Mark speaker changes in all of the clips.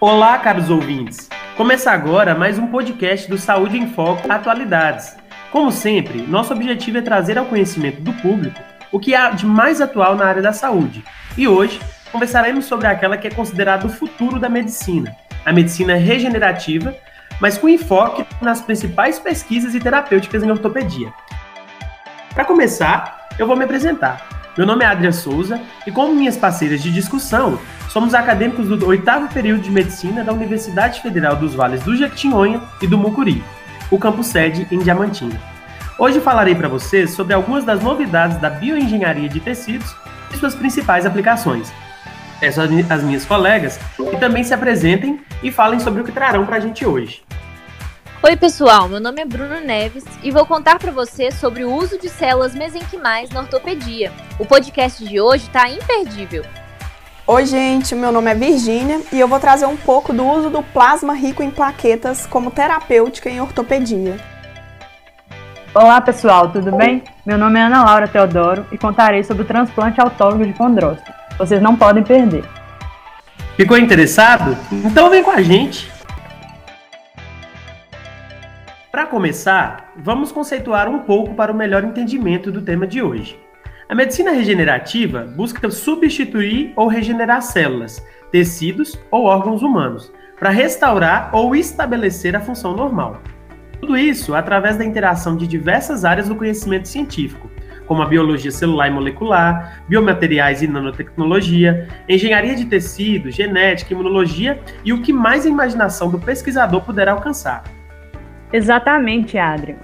Speaker 1: Olá, caros ouvintes. Começa agora mais um podcast do Saúde em Foco Atualidades. Como sempre, nosso objetivo é trazer ao conhecimento do público o que há de mais atual na área da saúde. E hoje conversaremos sobre aquela que é considerada o futuro da medicina, a medicina regenerativa, mas com enfoque nas principais pesquisas e terapêuticas em ortopedia. Para começar, eu vou me apresentar. Meu nome é Adria Souza e, como minhas parceiras de discussão, somos acadêmicos do oitavo período de medicina da Universidade Federal dos Vales do Jequitinhonha e do Mucuri, o campus sede em Diamantina. Hoje falarei para vocês sobre algumas das novidades da bioengenharia de tecidos e suas principais aplicações. Peço às minhas colegas que também se apresentem e falem sobre o que trarão para a gente hoje.
Speaker 2: Oi, pessoal. Meu nome é Bruno Neves e vou contar para você sobre o uso de células mesenquimais na ortopedia. O podcast de hoje está imperdível.
Speaker 3: Oi, gente. Meu nome é Virgínia e eu vou trazer um pouco do uso do plasma rico em plaquetas como terapêutica em ortopedia.
Speaker 4: Olá, pessoal. Tudo bem? Meu nome é Ana Laura Teodoro e contarei sobre o transplante autólogo de condrócito. Vocês não podem perder.
Speaker 1: Ficou interessado? Então vem com a gente. Para começar, vamos conceituar um pouco para o melhor entendimento do tema de hoje. A medicina regenerativa busca substituir ou regenerar células, tecidos ou órgãos humanos, para restaurar ou estabelecer a função normal. Tudo isso através da interação de diversas áreas do conhecimento científico, como a biologia celular e molecular, biomateriais e nanotecnologia, engenharia de tecidos, genética, imunologia e o que mais a imaginação do pesquisador puder alcançar.
Speaker 4: Exatamente, Adrian.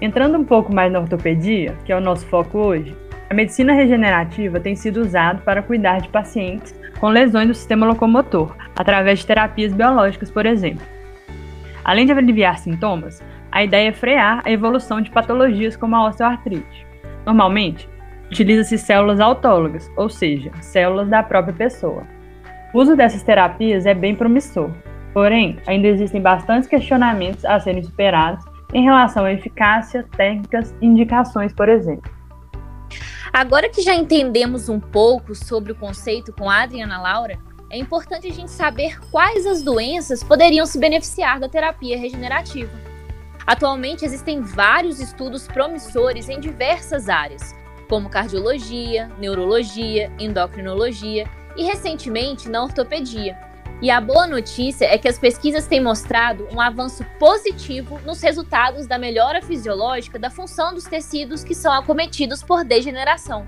Speaker 4: Entrando um pouco mais na ortopedia, que é o nosso foco hoje, a medicina regenerativa tem sido usada para cuidar de pacientes com lesões do sistema locomotor, através de terapias biológicas, por exemplo. Além de aliviar sintomas, a ideia é frear a evolução de patologias como a osteoartrite. Normalmente, utiliza-se células autólogas, ou seja, células da própria pessoa. O uso dessas terapias é bem promissor, Porém, ainda existem bastantes questionamentos a serem superados em relação à eficácia, técnicas e indicações, por exemplo.
Speaker 2: Agora que já entendemos um pouco sobre o conceito com a Adriana Laura, é importante a gente saber quais as doenças poderiam se beneficiar da terapia regenerativa. Atualmente existem vários estudos promissores em diversas áreas, como cardiologia, neurologia, endocrinologia e recentemente na ortopedia e a boa notícia é que as pesquisas têm mostrado um avanço positivo nos resultados da melhora fisiológica da função dos tecidos que são acometidos por degeneração.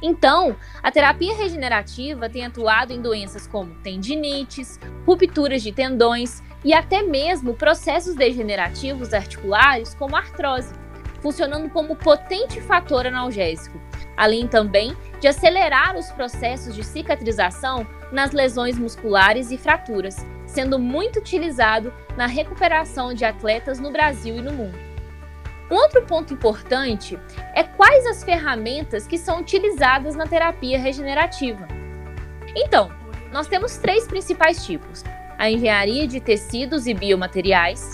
Speaker 2: Então, a terapia regenerativa tem atuado em doenças como tendinites, rupturas de tendões e até mesmo processos degenerativos articulares como artrose, funcionando como potente fator analgésico, além também de acelerar os processos de cicatrização nas lesões musculares e fraturas, sendo muito utilizado na recuperação de atletas no Brasil e no mundo. Um outro ponto importante é quais as ferramentas que são utilizadas na terapia regenerativa. Então, nós temos três principais tipos: a engenharia de tecidos e biomateriais,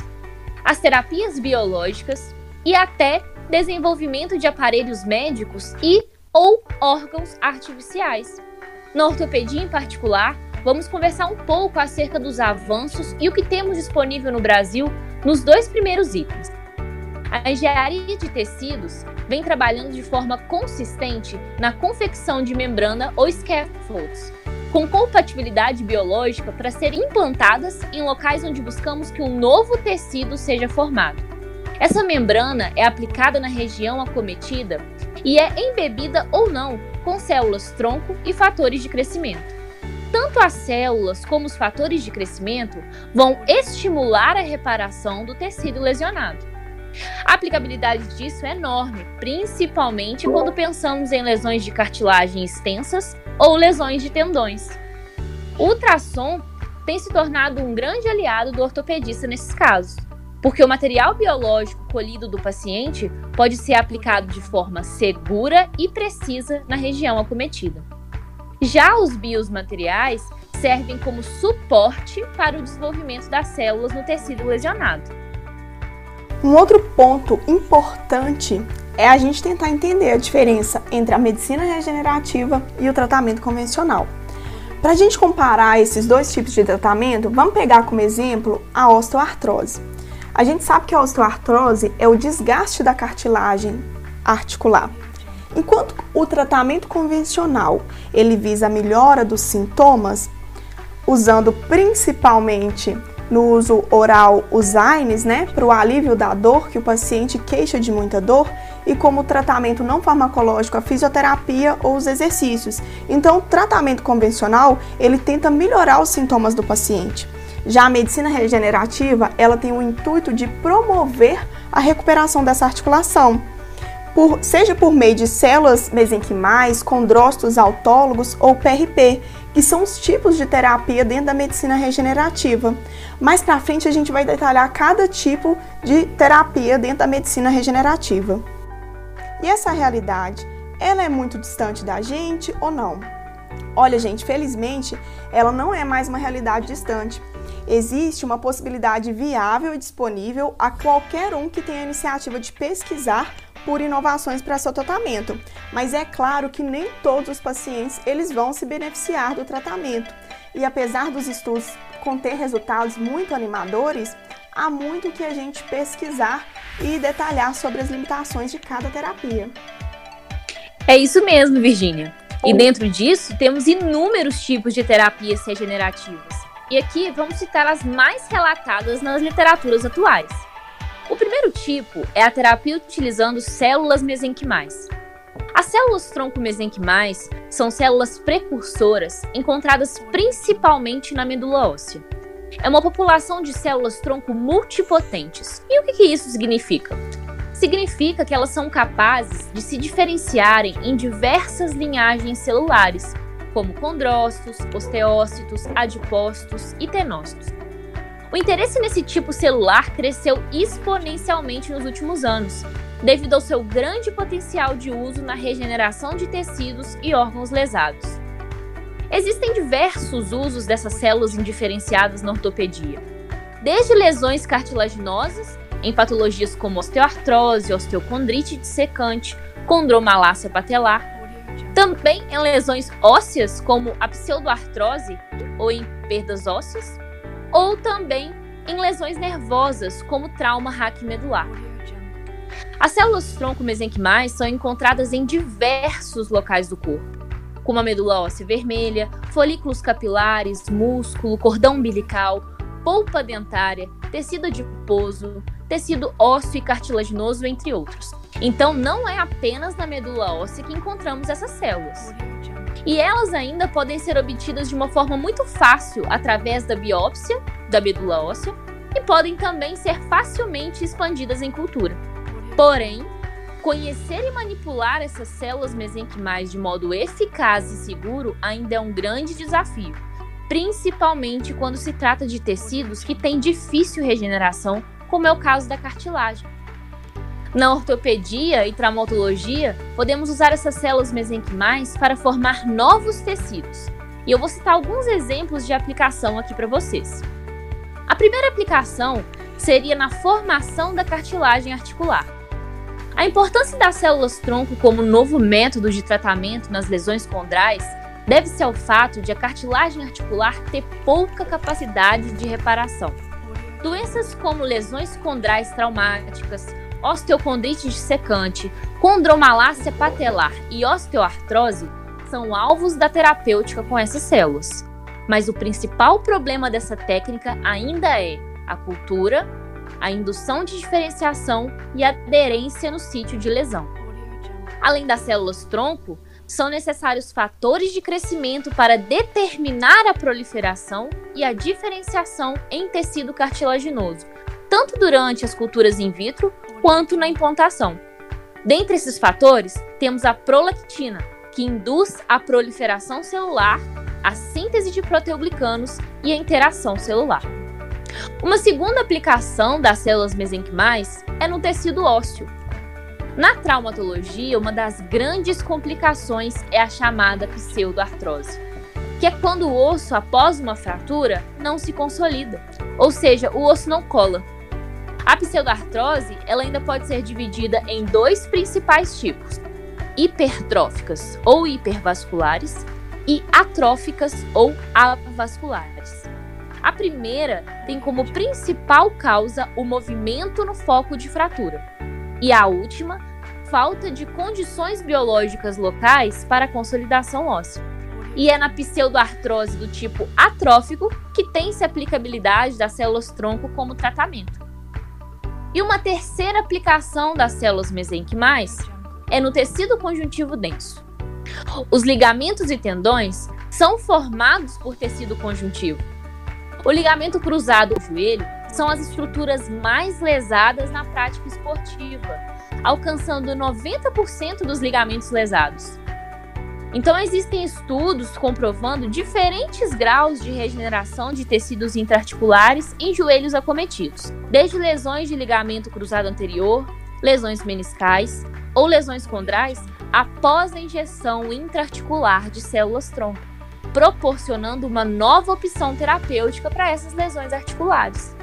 Speaker 2: as terapias biológicas e até desenvolvimento de aparelhos médicos e ou órgãos artificiais. Na ortopedia em particular, vamos conversar um pouco acerca dos avanços e o que temos disponível no Brasil nos dois primeiros itens. A engenharia de tecidos vem trabalhando de forma consistente na confecção de membrana ou scaffolds, com compatibilidade biológica para serem implantadas em locais onde buscamos que um novo tecido seja formado. Essa membrana é aplicada na região acometida e é embebida ou não com células tronco e fatores de crescimento. Tanto as células como os fatores de crescimento vão estimular a reparação do tecido lesionado. A aplicabilidade disso é enorme, principalmente quando pensamos em lesões de cartilagem extensas ou lesões de tendões. O ultrassom tem se tornado um grande aliado do ortopedista nesses casos, porque o material biológico colhido do paciente pode ser aplicado de forma segura e precisa na região acometida. Já os biomateriais servem como suporte para o desenvolvimento das células no tecido lesionado.
Speaker 3: Um outro ponto importante é a gente tentar entender a diferença entre a medicina regenerativa e o tratamento convencional. Para a gente comparar esses dois tipos de tratamento, vamos pegar como exemplo a osteoartrose. A gente sabe que a osteoartrose é o desgaste da cartilagem articular. Enquanto o tratamento convencional ele visa a melhora dos sintomas, usando principalmente no uso oral os AINES, né, para o alívio da dor, que o paciente queixa de muita dor, e como tratamento não farmacológico, a fisioterapia ou os exercícios. Então, o tratamento convencional, ele tenta melhorar os sintomas do paciente. Já a medicina regenerativa, ela tem o intuito de promover a recuperação dessa articulação por, seja por meio de células mesenquimais, condrócitos autólogos ou PRP, que são os tipos de terapia dentro da medicina regenerativa. Mais para frente a gente vai detalhar cada tipo de terapia dentro da medicina regenerativa. E essa realidade, ela é muito distante da gente ou não? Olha, gente, felizmente, ela não é mais uma realidade distante. Existe uma possibilidade viável e disponível a qualquer um que tenha a iniciativa de pesquisar por inovações para seu tratamento. Mas é claro que nem todos os pacientes eles vão se beneficiar do tratamento. E apesar dos estudos conter resultados muito animadores, há muito que a gente pesquisar e detalhar sobre as limitações de cada terapia.
Speaker 2: É isso mesmo, Virgínia. E dentro disso, temos inúmeros tipos de terapias regenerativas. E aqui vamos citar as mais relatadas nas literaturas atuais. O primeiro tipo é a terapia utilizando células mesenquimais. As células tronco mesenquimais são células precursoras encontradas principalmente na medula óssea. É uma população de células tronco multipotentes. E o que, que isso significa? Significa que elas são capazes de se diferenciarem em diversas linhagens celulares, como condrócitos, osteócitos, adipócitos e tenócitos. O interesse nesse tipo celular cresceu exponencialmente nos últimos anos, devido ao seu grande potencial de uso na regeneração de tecidos e órgãos lesados. Existem diversos usos dessas células indiferenciadas na ortopedia, desde lesões cartilaginosas, em patologias como osteoartrose, osteocondrite dissecante, condromalácia patelar, também em lesões ósseas, como a pseudoartrose ou em perdas ósseas, ou também em lesões nervosas, como trauma raquimedular. As células tronco mesenquimais são encontradas em diversos locais do corpo, como a medula óssea vermelha, folículos capilares, músculo, cordão umbilical, polpa dentária, tecido adiposo, tecido ósseo e cartilaginoso, entre outros. Então, não é apenas na medula óssea que encontramos essas células. E elas ainda podem ser obtidas de uma forma muito fácil através da biópsia da medula óssea e podem também ser facilmente expandidas em cultura. Porém, conhecer e manipular essas células mesenquimais de modo eficaz e seguro ainda é um grande desafio, principalmente quando se trata de tecidos que têm difícil regeneração, como é o caso da cartilagem. Na ortopedia e traumatologia, podemos usar essas células mesenquimais para formar novos tecidos. E eu vou citar alguns exemplos de aplicação aqui para vocês. A primeira aplicação seria na formação da cartilagem articular. A importância das células tronco como novo método de tratamento nas lesões condrais deve-se ao fato de a cartilagem articular ter pouca capacidade de reparação. Doenças como lesões condrais traumáticas, osteocondrite dissecante, condromalácia patelar e osteoartrose são alvos da terapêutica com essas células. Mas o principal problema dessa técnica ainda é a cultura, a indução de diferenciação e aderência no sítio de lesão. Além das células tronco, são necessários fatores de crescimento para determinar a proliferação e a diferenciação em tecido cartilaginoso, tanto durante as culturas in vitro quanto na implantação. Dentre esses fatores, temos a prolactina, que induz a proliferação celular, a síntese de proteoglicanos e a interação celular. Uma segunda aplicação das células mesenquimais é no tecido ósseo. Na traumatologia, uma das grandes complicações é a chamada pseudoartrose, que é quando o osso, após uma fratura, não se consolida, ou seja, o osso não cola. A pseudoartrose ela ainda pode ser dividida em dois principais tipos: hipertróficas ou hipervasculares e atróficas ou avasculares. A primeira tem como principal causa o movimento no foco de fratura, e a última, falta de condições biológicas locais para a consolidação óssea. E é na pseudoartrose do tipo atrófico que tem-se aplicabilidade das células tronco como tratamento. E uma terceira aplicação das células mesenquimais é no tecido conjuntivo denso. Os ligamentos e tendões são formados por tecido conjuntivo. O ligamento cruzado do joelho são as estruturas mais lesadas na prática esportiva, alcançando 90% dos ligamentos lesados. Então, existem estudos comprovando diferentes graus de regeneração de tecidos intraarticulares em joelhos acometidos, desde lesões de ligamento cruzado anterior, lesões meniscais ou lesões condrais após a injeção intraarticular de células-tronco, proporcionando uma nova opção terapêutica para essas lesões articulares.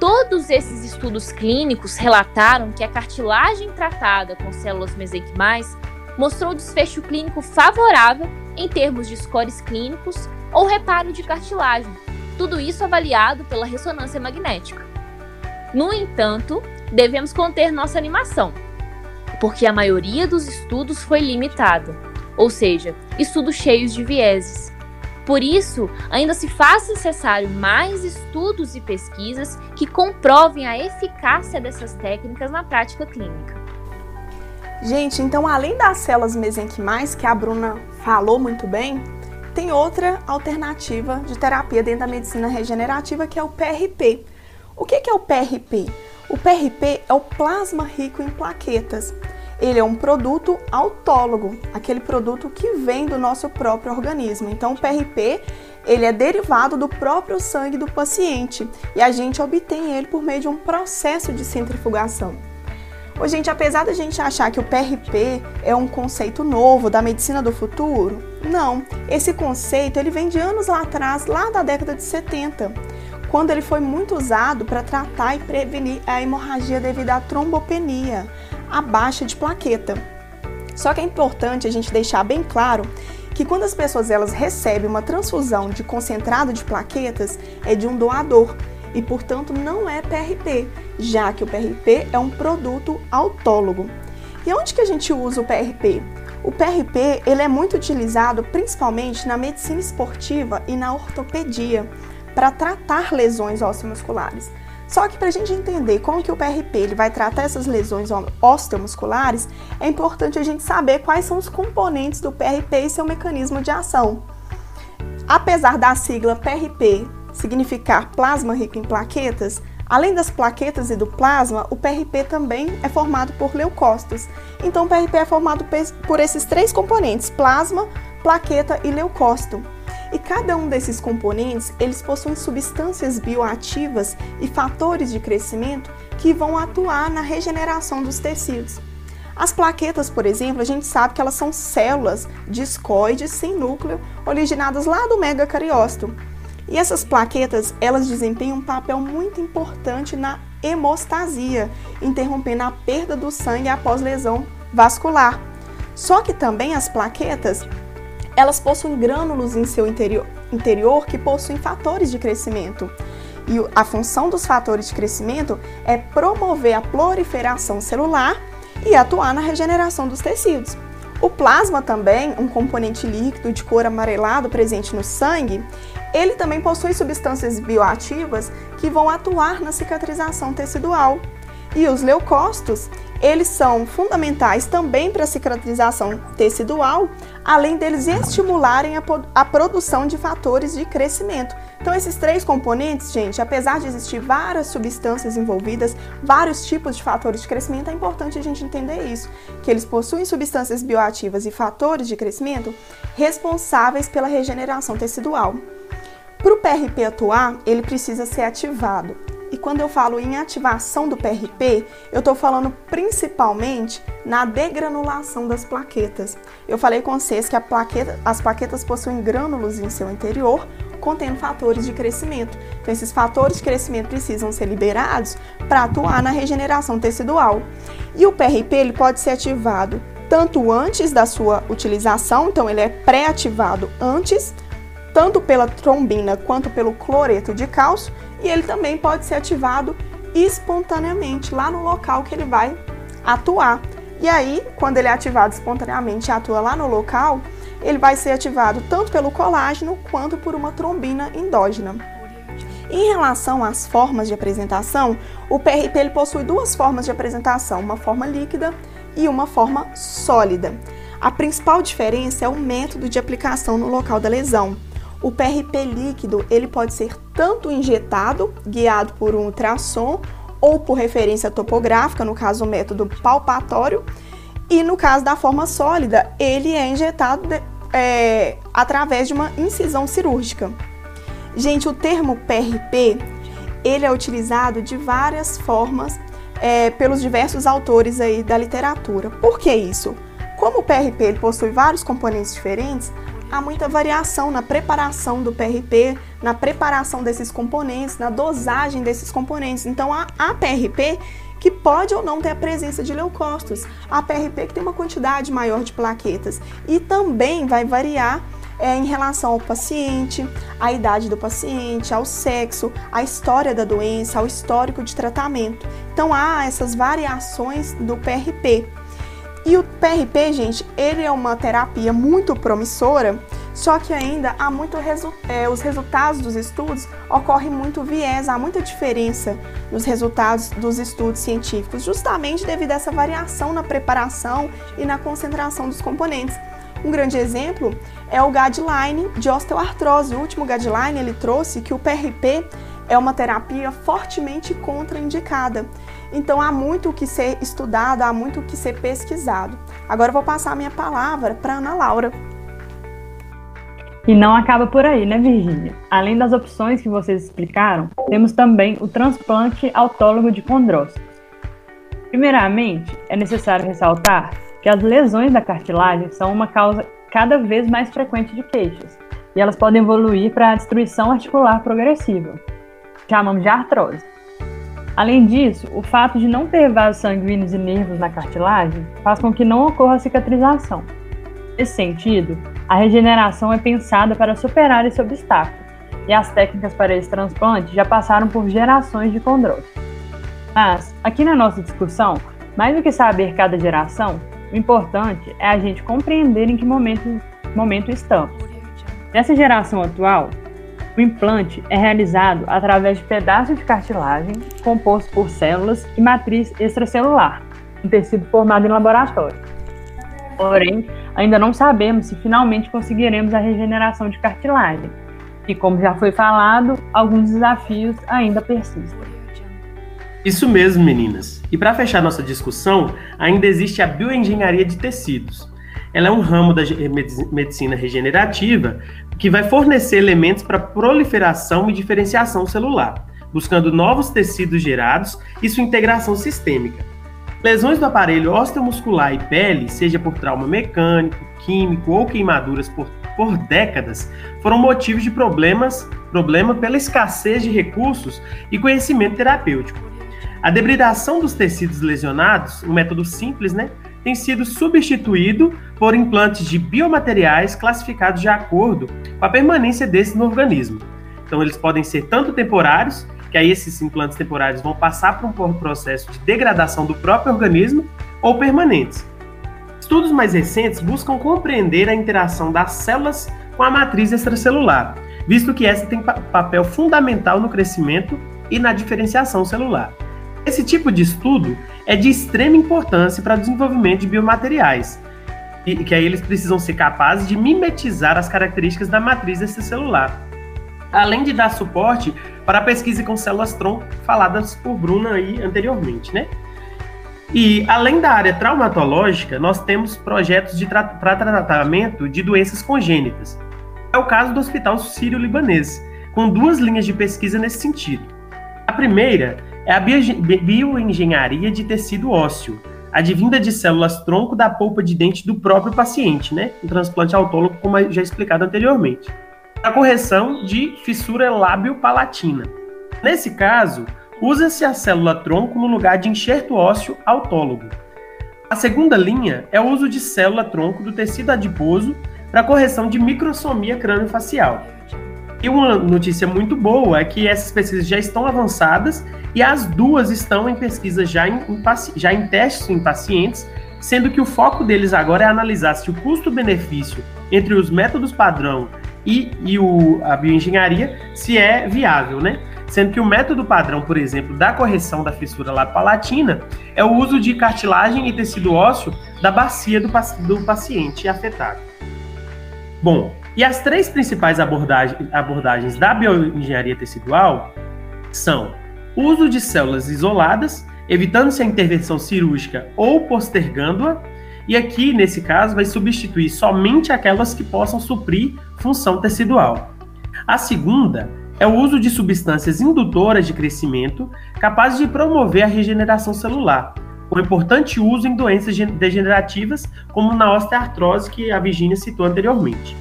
Speaker 2: Todos esses estudos clínicos relataram que a cartilagem tratada com células mesenquimais mostrou desfecho clínico favorável em termos de scores clínicos ou reparo de cartilagem, tudo isso avaliado pela ressonância magnética. No entanto, devemos conter nossa animação, porque a maioria dos estudos foi limitada, ou seja, estudos cheios de vieses. Por isso, ainda se faz necessário mais estudos e pesquisas que comprovem a eficácia dessas técnicas na prática clínica.
Speaker 3: Gente, então além das células mesenquimais, que a Bruna falou muito bem, tem outra alternativa de terapia dentro da medicina regenerativa que é o PRP. O que é o PRP? O PRP é o plasma rico em plaquetas. Ele é um produto autólogo, aquele produto que vem do nosso próprio organismo. Então, o PRP ele é derivado do próprio sangue do paciente e a gente obtém ele por meio de um processo de centrifugação. Ô, gente, apesar da gente achar que o PRP é um conceito novo da medicina do futuro, não. Esse conceito ele vem de anos lá atrás, lá da década de 70, quando ele foi muito usado para tratar e prevenir a hemorragia devido à trombopenia, a baixa de plaqueta. Só que é importante a gente deixar bem claro que quando as pessoas elas recebem uma transfusão de concentrado de plaquetas é de um doador e, portanto, não é PRP, já que o PRP é um produto autólogo. E onde que a gente usa o PRP? O PRP ele é muito utilizado principalmente na medicina esportiva e na ortopedia para tratar lesões osteomusculares. Só que para a gente entender como que o PRP ele vai tratar essas lesões osteomusculares, é importante a gente saber quais são os componentes do PRP e seu mecanismo de ação. Apesar da sigla PRP significar plasma rico em plaquetas, além das plaquetas e do plasma, o PRP também é formado por leucócitos. Então, o PRP é formado por esses três componentes: plasma, plaqueta e leucócito. E cada um desses componentes, eles possuem substâncias bioativas e fatores de crescimento que vão atuar na regeneração dos tecidos. As plaquetas, por exemplo, a gente sabe que elas são células discoides sem núcleo, originadas lá do megacariócito. E essas plaquetas, elas desempenham um papel muito importante na hemostasia, interrompendo a perda do sangue após lesão vascular. Só que também as plaquetas, elas possuem grânulos em seu interior, interior que possuem fatores de crescimento. E a função dos fatores de crescimento é promover a proliferação celular e atuar na regeneração dos tecidos. O plasma também, um componente líquido de cor amarelado presente no sangue, ele também possui substâncias bioativas que vão atuar na cicatrização tecidual. E os leucócitos, eles são fundamentais também para a cicatrização tecidual, além deles estimularem a, a, produção de fatores de crescimento. Então, esses três componentes, gente, apesar de existir várias substâncias envolvidas, vários tipos de fatores de crescimento, é importante a gente entender isso, que eles possuem substâncias bioativas e fatores de crescimento responsáveis pela regeneração tecidual. Para o PRP atuar, ele precisa ser ativado. E quando eu falo em ativação do PRP, eu estou falando principalmente na degranulação das plaquetas. Eu falei com vocês que plaqueta, as plaquetas possuem grânulos em seu interior, contendo fatores de crescimento. Então, esses fatores de crescimento precisam ser liberados para atuar na regeneração tecidual. E o PRP ele pode ser ativado tanto antes da sua utilização, então ele é pré-ativado antes, tanto pela trombina quanto pelo cloreto de cálcio, e ele também pode ser ativado espontaneamente lá no local que ele vai atuar. E aí, quando ele é ativado espontaneamente e atua lá no local, ele vai ser ativado tanto pelo colágeno quanto por uma trombina endógena. Em relação às formas de apresentação, o PRP ele possui duas formas de apresentação, uma forma líquida e uma forma sólida. A principal diferença é o método de aplicação no local da lesão. O PRP líquido ele pode ser tanto injetado, guiado por um ultrassom, ou por referência topográfica, no caso o método palpatório, e no caso da forma sólida, ele é injetado é, através de uma incisão cirúrgica. Gente, o termo PRP ele é utilizado de várias formas é, pelos diversos autores aí da literatura. Por que isso? Como o PRP ele possui vários componentes diferentes, há muita variação na preparação do PRP, na preparação desses componentes, na dosagem desses componentes. Então, há, há PRP que pode ou não ter a presença de leucócitos, há PRP que tem uma quantidade maior de plaquetas e também vai variar é, em relação ao paciente, à idade do paciente, ao sexo, à história da doença, ao histórico de tratamento. Então há essas variações do PRP. E o PRP, gente, ele é uma terapia muito promissora, só que ainda há muito resu é, os resultados dos estudos ocorre muito viés, há muita diferença nos resultados dos estudos científicos, justamente devido a essa variação na preparação e na concentração dos componentes. Um grande exemplo é o guideline de osteoartrose. O último guideline ele trouxe que o PRP é uma terapia fortemente contraindicada. Então há muito o que ser estudado, há muito o que ser pesquisado. Agora eu vou passar a minha palavra para Ana Laura.
Speaker 4: E não acaba por aí, né, Virgínia? Além das opções que vocês explicaram, temos também o transplante autólogo de condrócitos. Primeiramente, é necessário ressaltar que as lesões da cartilagem são uma causa cada vez mais frequente de queixas, e elas podem evoluir para a destruição articular progressiva, chamamos de artrose. Além disso, o fato de não ter vasos sanguíneos e nervos na cartilagem faz com que não ocorra cicatrização. Nesse sentido, a regeneração é pensada para superar esse obstáculo, e as técnicas para esse transplante já passaram por gerações de condrócitos. Mas, aqui na nossa discussão, mais do que saber cada geração, o importante é a gente compreender em que momento, momento estamos. Nessa geração atual, o implante é realizado através de pedaços de cartilagem composto por células e matriz extracelular, um tecido formado em laboratório. Porém, ainda não sabemos se finalmente conseguiremos a regeneração de cartilagem, e como já foi falado, alguns desafios ainda persistem.
Speaker 1: Isso mesmo, meninas. E para fechar nossa discussão, ainda existe a bioengenharia de tecidos. Ela é um ramo da medicina regenerativa que vai fornecer elementos para proliferação e diferenciação celular, buscando novos tecidos gerados e sua integração sistêmica. Lesões do aparelho osteomuscular e pele, seja por trauma mecânico, químico ou queimaduras por, por décadas, foram motivos de problemas, problema pela escassez de recursos e conhecimento terapêutico. A debridação dos tecidos lesionados, um método simples, né, tem sido substituído por implantes de biomateriais classificados de acordo com a permanência desses no organismo. Então, eles podem ser tanto temporários, que aí esses implantes temporários vão passar por um processo de degradação do próprio organismo, ou permanentes. Estudos mais recentes buscam compreender a interação das células com a matriz extracelular, visto que essa tem papel fundamental no crescimento e na diferenciação celular. Esse tipo de estudo é de extrema importância para o desenvolvimento de biomateriais, e que aí eles precisam ser capazes de mimetizar as características da matriz extracelular, além de dar suporte para a pesquisa com células-tronco faladas por Bruna aí anteriormente, né? E além da área traumatológica, nós temos projetos tra para tratamento de doenças congênitas. É o caso do Hospital Sírio-Libanês, com duas linhas de pesquisa nesse sentido. A primeira é a bioengenharia de tecido ósseo, advinda de células tronco da polpa de dente do próprio paciente, né? Um transplante autólogo, como já explicado anteriormente. A correção de fissura lábio-palatina. Nesse caso, usa-se a célula tronco no lugar de enxerto ósseo autólogo. A segunda linha é o uso de célula-tronco do tecido adiposo para correção de microsomia crânio-facial. E uma notícia muito boa é que essas pesquisas já estão avançadas e as duas estão em pesquisa já em, em, já em testes em pacientes, sendo que o foco deles agora é analisar se o custo-benefício entre os métodos padrão e, e o, a bioengenharia se é viável, né? Sendo que o método padrão, por exemplo, da correção da fissura lapalatina é o uso de cartilagem e tecido ósseo da bacia do, do paciente afetado. Bom, e as três principais abordagens, abordagens da bioengenharia tecidual são uso de células isoladas, evitando-se a intervenção cirúrgica ou postergando-a, e aqui, nesse caso, vai substituir somente aquelas que possam suprir função tecidual. A segunda é o uso de substâncias indutoras de crescimento capazes de promover a regeneração celular, com importante uso em doenças degenerativas, como na osteoartrose, que a Virginia citou anteriormente.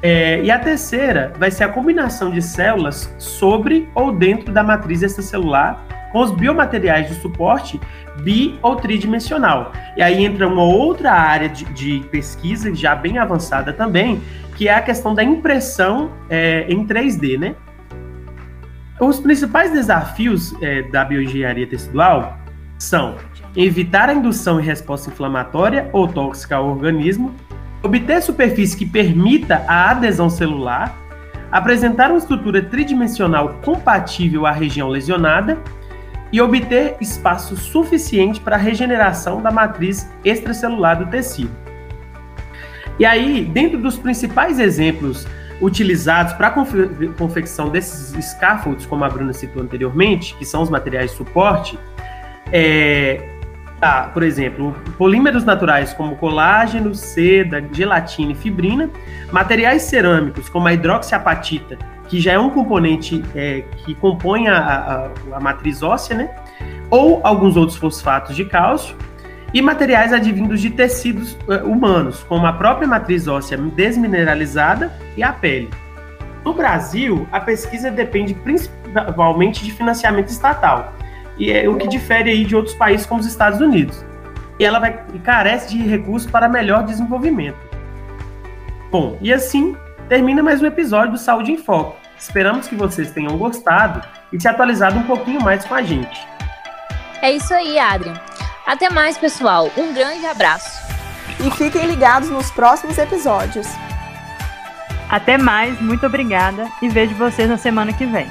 Speaker 1: É, e a terceira vai ser a combinação de células sobre ou dentro da matriz extracelular com os biomateriais de suporte bi ou tridimensional. E aí entra uma outra área de, de pesquisa já bem avançada também, que é a questão da impressão é, em 3D, né? Os principais desafios é, da bioengenharia tecidual são evitar a indução e resposta inflamatória ou tóxica ao organismo, obter superfície que permita a adesão celular, apresentar uma estrutura tridimensional compatível à região lesionada e obter espaço suficiente para a regeneração da matriz extracelular do tecido. E aí, dentro dos principais exemplos utilizados para a confe confecção desses scaffolds, como a Bruna citou anteriormente, que são os materiais de suporte, é, Tá, por exemplo, polímeros naturais como colágeno, seda, gelatina e fibrina, materiais cerâmicos como a hidroxiapatita, que já é um componente é, que compõe a, a, a, matriz óssea, né? Ou alguns outros fosfatos de cálcio, e materiais advindos de tecidos uh, humanos, como a própria matriz óssea desmineralizada e a pele. No Brasil, a pesquisa depende principalmente de financiamento estatal e é o que difere aí de outros países como os Estados Unidos. E ela vai e carece de recursos para melhor desenvolvimento. Bom, e assim termina mais um episódio do Saúde em Foco. Esperamos que vocês tenham gostado e se atualizado um pouquinho mais com a gente.
Speaker 2: É isso aí, Adrian. Até mais, pessoal. Um grande abraço.
Speaker 3: E fiquem ligados nos próximos episódios.
Speaker 4: Até mais, muito obrigada e vejo vocês na semana que vem.